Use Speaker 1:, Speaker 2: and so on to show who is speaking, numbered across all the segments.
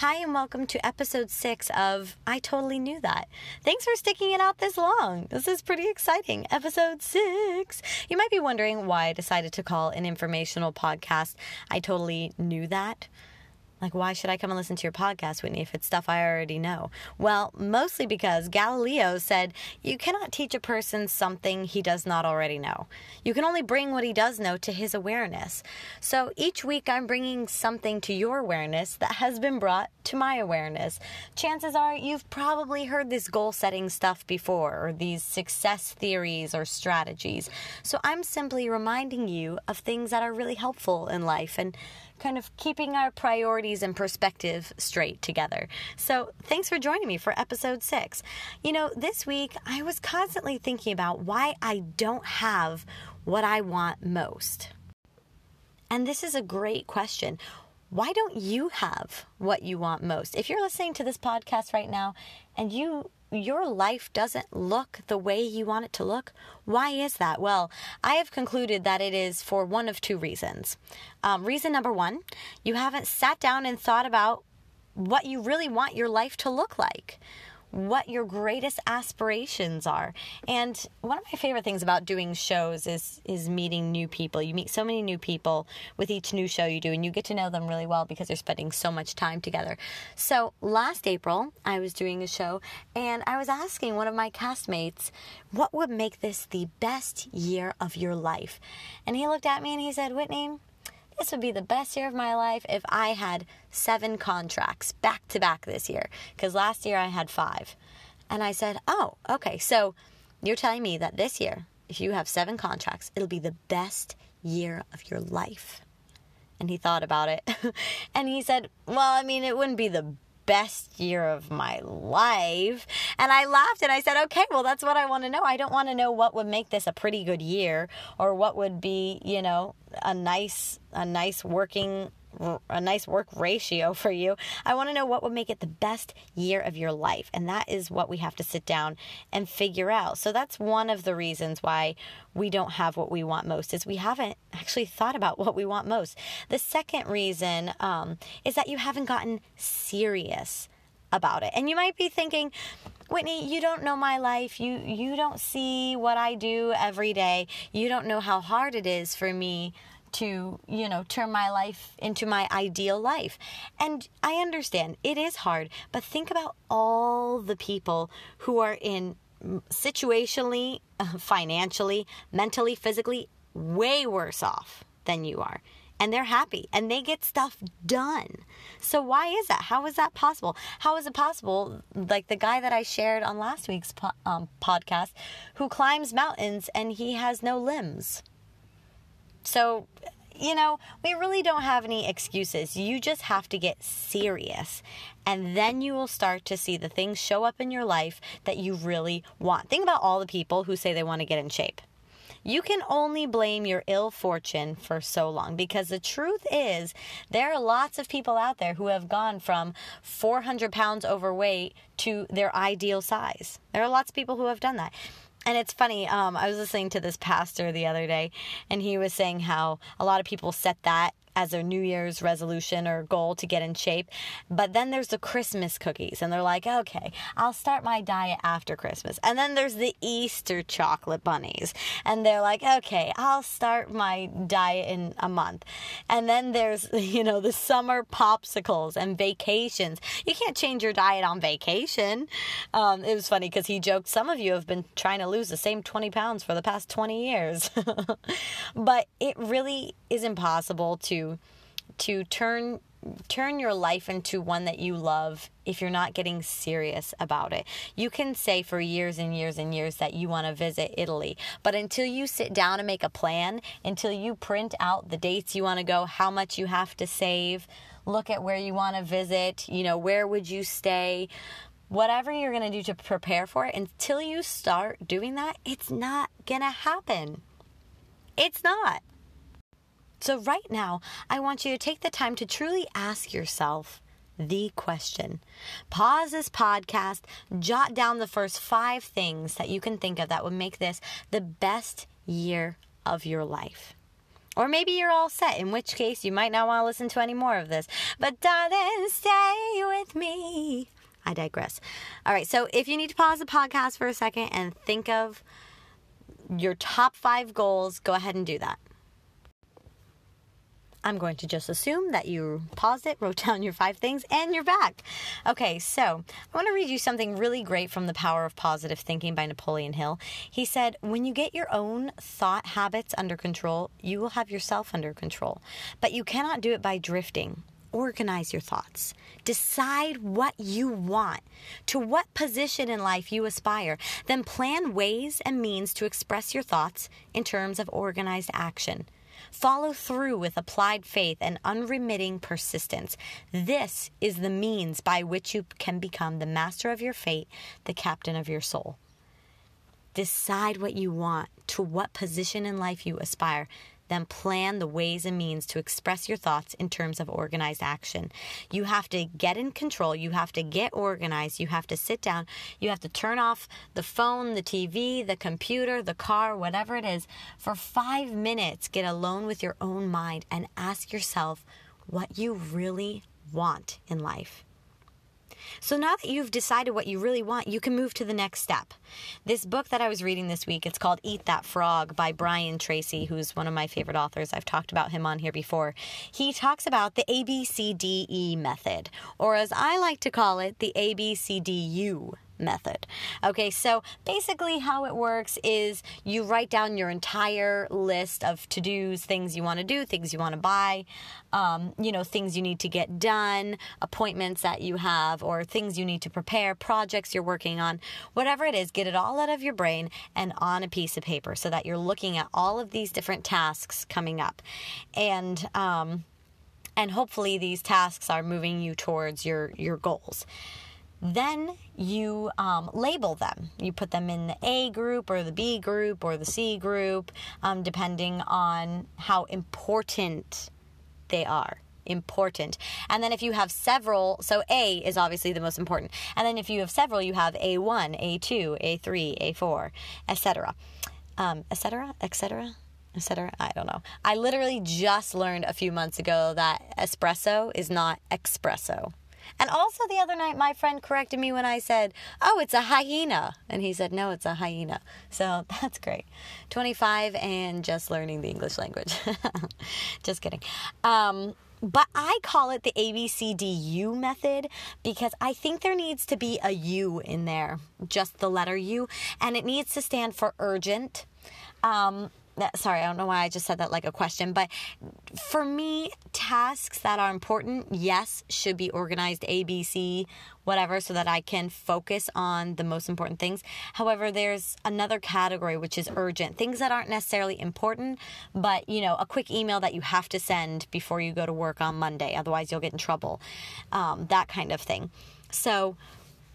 Speaker 1: Hi, and welcome to episode six of I Totally Knew That. Thanks for sticking it out this long. This is pretty exciting. Episode six. You might be wondering why I decided to call an informational podcast I Totally Knew That. Like, why should I come and listen to your podcast, Whitney, if it's stuff I already know? Well, mostly because Galileo said you cannot teach a person something he does not already know. You can only bring what he does know to his awareness. So each week I'm bringing something to your awareness that has been brought to my awareness. Chances are you've probably heard this goal setting stuff before, or these success theories or strategies. So I'm simply reminding you of things that are really helpful in life and kind of keeping our priorities and perspective straight together. So, thanks for joining me for episode six. You know, this week I was constantly thinking about why I don't have what I want most. And this is a great question. Why don't you have what you want most? If you're listening to this podcast right now and you your life doesn't look the way you want it to look. Why is that? Well, I have concluded that it is for one of two reasons. Um, reason number one, you haven't sat down and thought about what you really want your life to look like what your greatest aspirations are. And one of my favorite things about doing shows is is meeting new people. You meet so many new people with each new show you do and you get to know them really well because you're spending so much time together. So, last April, I was doing a show and I was asking one of my castmates, "What would make this the best year of your life?" And he looked at me and he said, "Whitney, this would be the best year of my life if I had seven contracts back to back this year. Because last year I had five. And I said, Oh, okay. So you're telling me that this year, if you have seven contracts, it'll be the best year of your life. And he thought about it. and he said, Well, I mean, it wouldn't be the best year of my life. And I laughed and I said, okay, well, that's what I want to know. I don't want to know what would make this a pretty good year or what would be, you know, a nice, a nice working a nice work ratio for you. I want to know what would make it the best year of your life. And that is what we have to sit down and figure out. So that's one of the reasons why we don't have what we want most is we haven't actually thought about what we want most. The second reason um, is that you haven't gotten serious about it. And you might be thinking, Whitney, you don't know my life. You you don't see what I do every day. You don't know how hard it is for me to, you know, turn my life into my ideal life. And I understand it is hard, but think about all the people who are in situationally, financially, mentally, physically way worse off than you are. And they're happy and they get stuff done. So, why is that? How is that possible? How is it possible? Like the guy that I shared on last week's po- um, podcast who climbs mountains and he has no limbs so, you know, we really don't have any excuses. You just have to get serious. And then you will start to see the things show up in your life that you really want. Think about all the people who say they want to get in shape. You can only blame your ill fortune for so long because the truth is, there are lots of people out there who have gone from 400 pounds overweight to their ideal size. There are lots of people who have done that. And it's funny, um, I was listening to this pastor the other day, and he was saying how a lot of people set that as their New Year's resolution or goal to get in shape. But then there's the Christmas cookies, and they're like, okay, I'll start my diet after Christmas. And then there's the Easter chocolate bunnies, and they're like, okay, I'll start my diet in a month. And then there's, you know, the summer popsicles and vacations. You can't change your diet on vacation. Um, it was funny because he joked, some of you have been trying to lose the same 20 pounds for the past 20 years. but it really is impossible to to turn turn your life into one that you love if you're not getting serious about it. You can say for years and years and years that you want to visit Italy, but until you sit down and make a plan, until you print out the dates you want to go, how much you have to save, look at where you want to visit, you know, where would you stay, whatever you're going to do to prepare for it, until you start doing that, it's not going to happen. It's not. So, right now, I want you to take the time to truly ask yourself the question. Pause this podcast, jot down the first five things that you can think of that would make this the best year of your life. Or maybe you're all set, in which case you might not want to listen to any more of this. But darling, stay with me. I digress. All right, so if you need to pause the podcast for a second and think of your top five goals, go ahead and do that. I'm going to just assume that you paused it, wrote down your five things, and you're back. Okay, so I want to read you something really great from The Power of Positive Thinking by Napoleon Hill. He said, When you get your own thought habits under control, you will have yourself under control. But you cannot do it by drifting. Organize your thoughts. Decide what you want, to what position in life you aspire. Then plan ways and means to express your thoughts in terms of organized action. Follow through with applied faith and unremitting persistence. This is the means by which you can become the master of your fate, the captain of your soul. Decide what you want, to what position in life you aspire then plan the ways and means to express your thoughts in terms of organized action. You have to get in control, you have to get organized, you have to sit down, you have to turn off the phone, the TV, the computer, the car, whatever it is, for five minutes. Get alone with your own mind and ask yourself what you really want in life. So now that you've decided what you really want, you can move to the next step. This book that I was reading this week, it's called Eat That Frog by Brian Tracy, who's one of my favorite authors. I've talked about him on here before. He talks about the ABCDE method, or as I like to call it, the ABCDU method. Okay, so basically, how it works is you write down your entire list of to dos, things you want to do, things you want to buy, um, you know, things you need to get done, appointments that you have, or things you need to prepare, projects you're working on, whatever it is, get it all out of your brain and on a piece of paper so that you're looking at all of these different tasks coming up. And, um, and hopefully these tasks are moving you towards your your goals then you um, label them. You put them in the A group or the B group or the C group, um, depending on how important they are. Important. And then if you have several, so A is obviously the most important. And then if you have several, you have A1, A2, A3, A4, etc. Um, etc. etc. etc. I don't know. I literally just learned a few months ago that espresso is not espresso. And also the other night, my friend corrected me when I said, Oh, it's a hyena. And he said, No, it's a hyena. So that's great. 25 and just learning the English language. just kidding. Um, but I call it the ABCDU method because I think there needs to be a U in there, just the letter U, and it needs to stand for urgent. Um, sorry, I don't know why I just said that like a question, but for me, tasks that are important, yes, should be organized A, B, C, whatever, so that I can focus on the most important things. However, there's another category which is urgent, things that aren't necessarily important, but you know, a quick email that you have to send before you go to work on Monday, otherwise, you'll get in trouble, um, that kind of thing. So,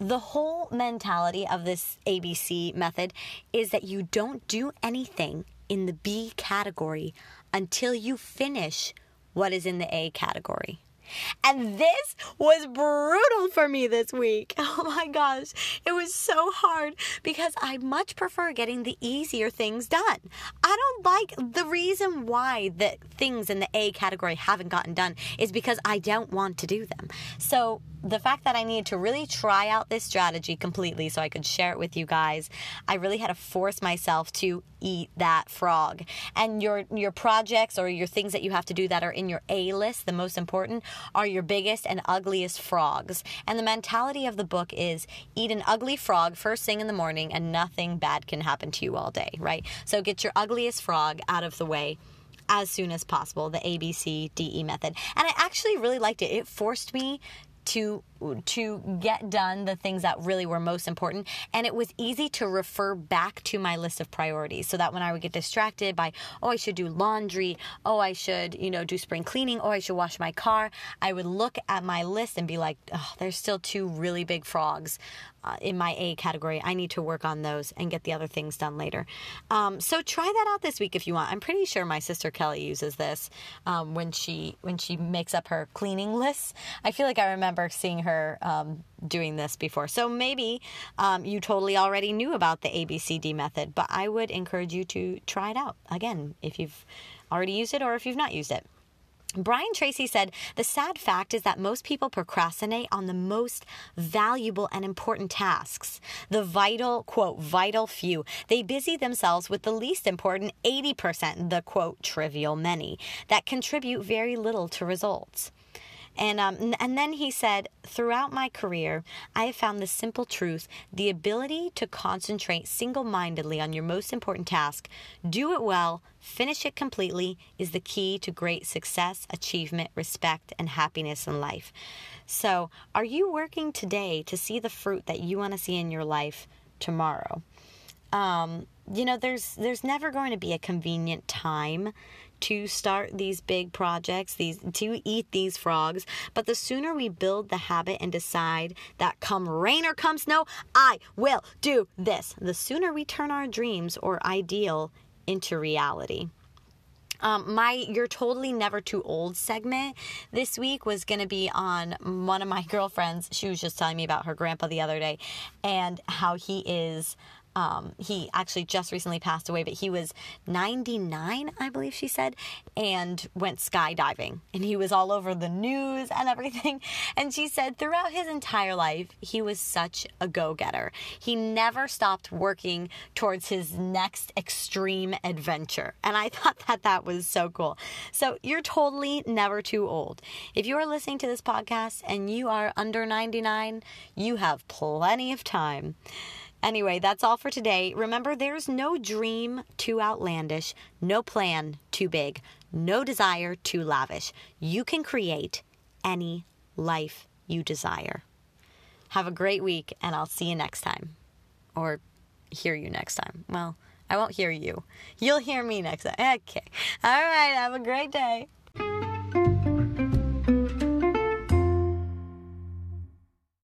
Speaker 1: the whole mentality of this ABC method is that you don't do anything in the B category until you finish what is in the A category. And this was brutal for me this week. Oh my gosh. It was so hard because I much prefer getting the easier things done. I don't like the reason why the things in the A category haven't gotten done is because I don't want to do them. So the fact that I needed to really try out this strategy completely so I could share it with you guys, I really had to force myself to eat that frog. And your your projects or your things that you have to do that are in your A list, the most important, are your biggest and ugliest frogs. And the mentality of the book is eat an ugly frog first thing in the morning and nothing bad can happen to you all day, right? So get your ugliest frog out of the way as soon as possible, the ABCDE method. And I actually really liked it. It forced me to to get done the things that really were most important. And it was easy to refer back to my list of priorities so that when I would get distracted by oh I should do laundry oh I should you know do spring cleaning oh I should wash my car I would look at my list and be like oh, there's still two really big frogs in my A category. I need to work on those and get the other things done later. Um, so try that out this week if you want. I'm pretty sure my sister Kelly uses this um, when she when she makes up her cleaning lists. I feel like I remember seeing her um, doing this before. So maybe um, you totally already knew about the ABCD method, but I would encourage you to try it out again if you've already used it or if you've not used it. Brian Tracy said, The sad fact is that most people procrastinate on the most valuable and important tasks. The vital, quote, vital few. They busy themselves with the least important 80%, the quote, trivial many, that contribute very little to results. And um, and then he said, throughout my career, I have found the simple truth: the ability to concentrate single-mindedly on your most important task, do it well, finish it completely, is the key to great success, achievement, respect, and happiness in life. So, are you working today to see the fruit that you want to see in your life tomorrow? Um, you know, there's there's never going to be a convenient time to start these big projects, these to eat these frogs. But the sooner we build the habit and decide that come rain or come snow, I will do this, the sooner we turn our dreams or ideal into reality. Um, my You're Totally Never Too Old segment this week was going to be on one of my girlfriends. She was just telling me about her grandpa the other day and how he is um, he actually just recently passed away, but he was 99, I believe she said, and went skydiving. And he was all over the news and everything. And she said throughout his entire life, he was such a go getter. He never stopped working towards his next extreme adventure. And I thought that that was so cool. So you're totally never too old. If you are listening to this podcast and you are under 99, you have plenty of time. Anyway, that's all for today. Remember, there's no dream too outlandish, no plan too big, no desire too lavish. You can create any life you desire. Have a great week, and I'll see you next time. Or hear you next time. Well, I won't hear you. You'll hear me next time. Okay. All right. Have a great day.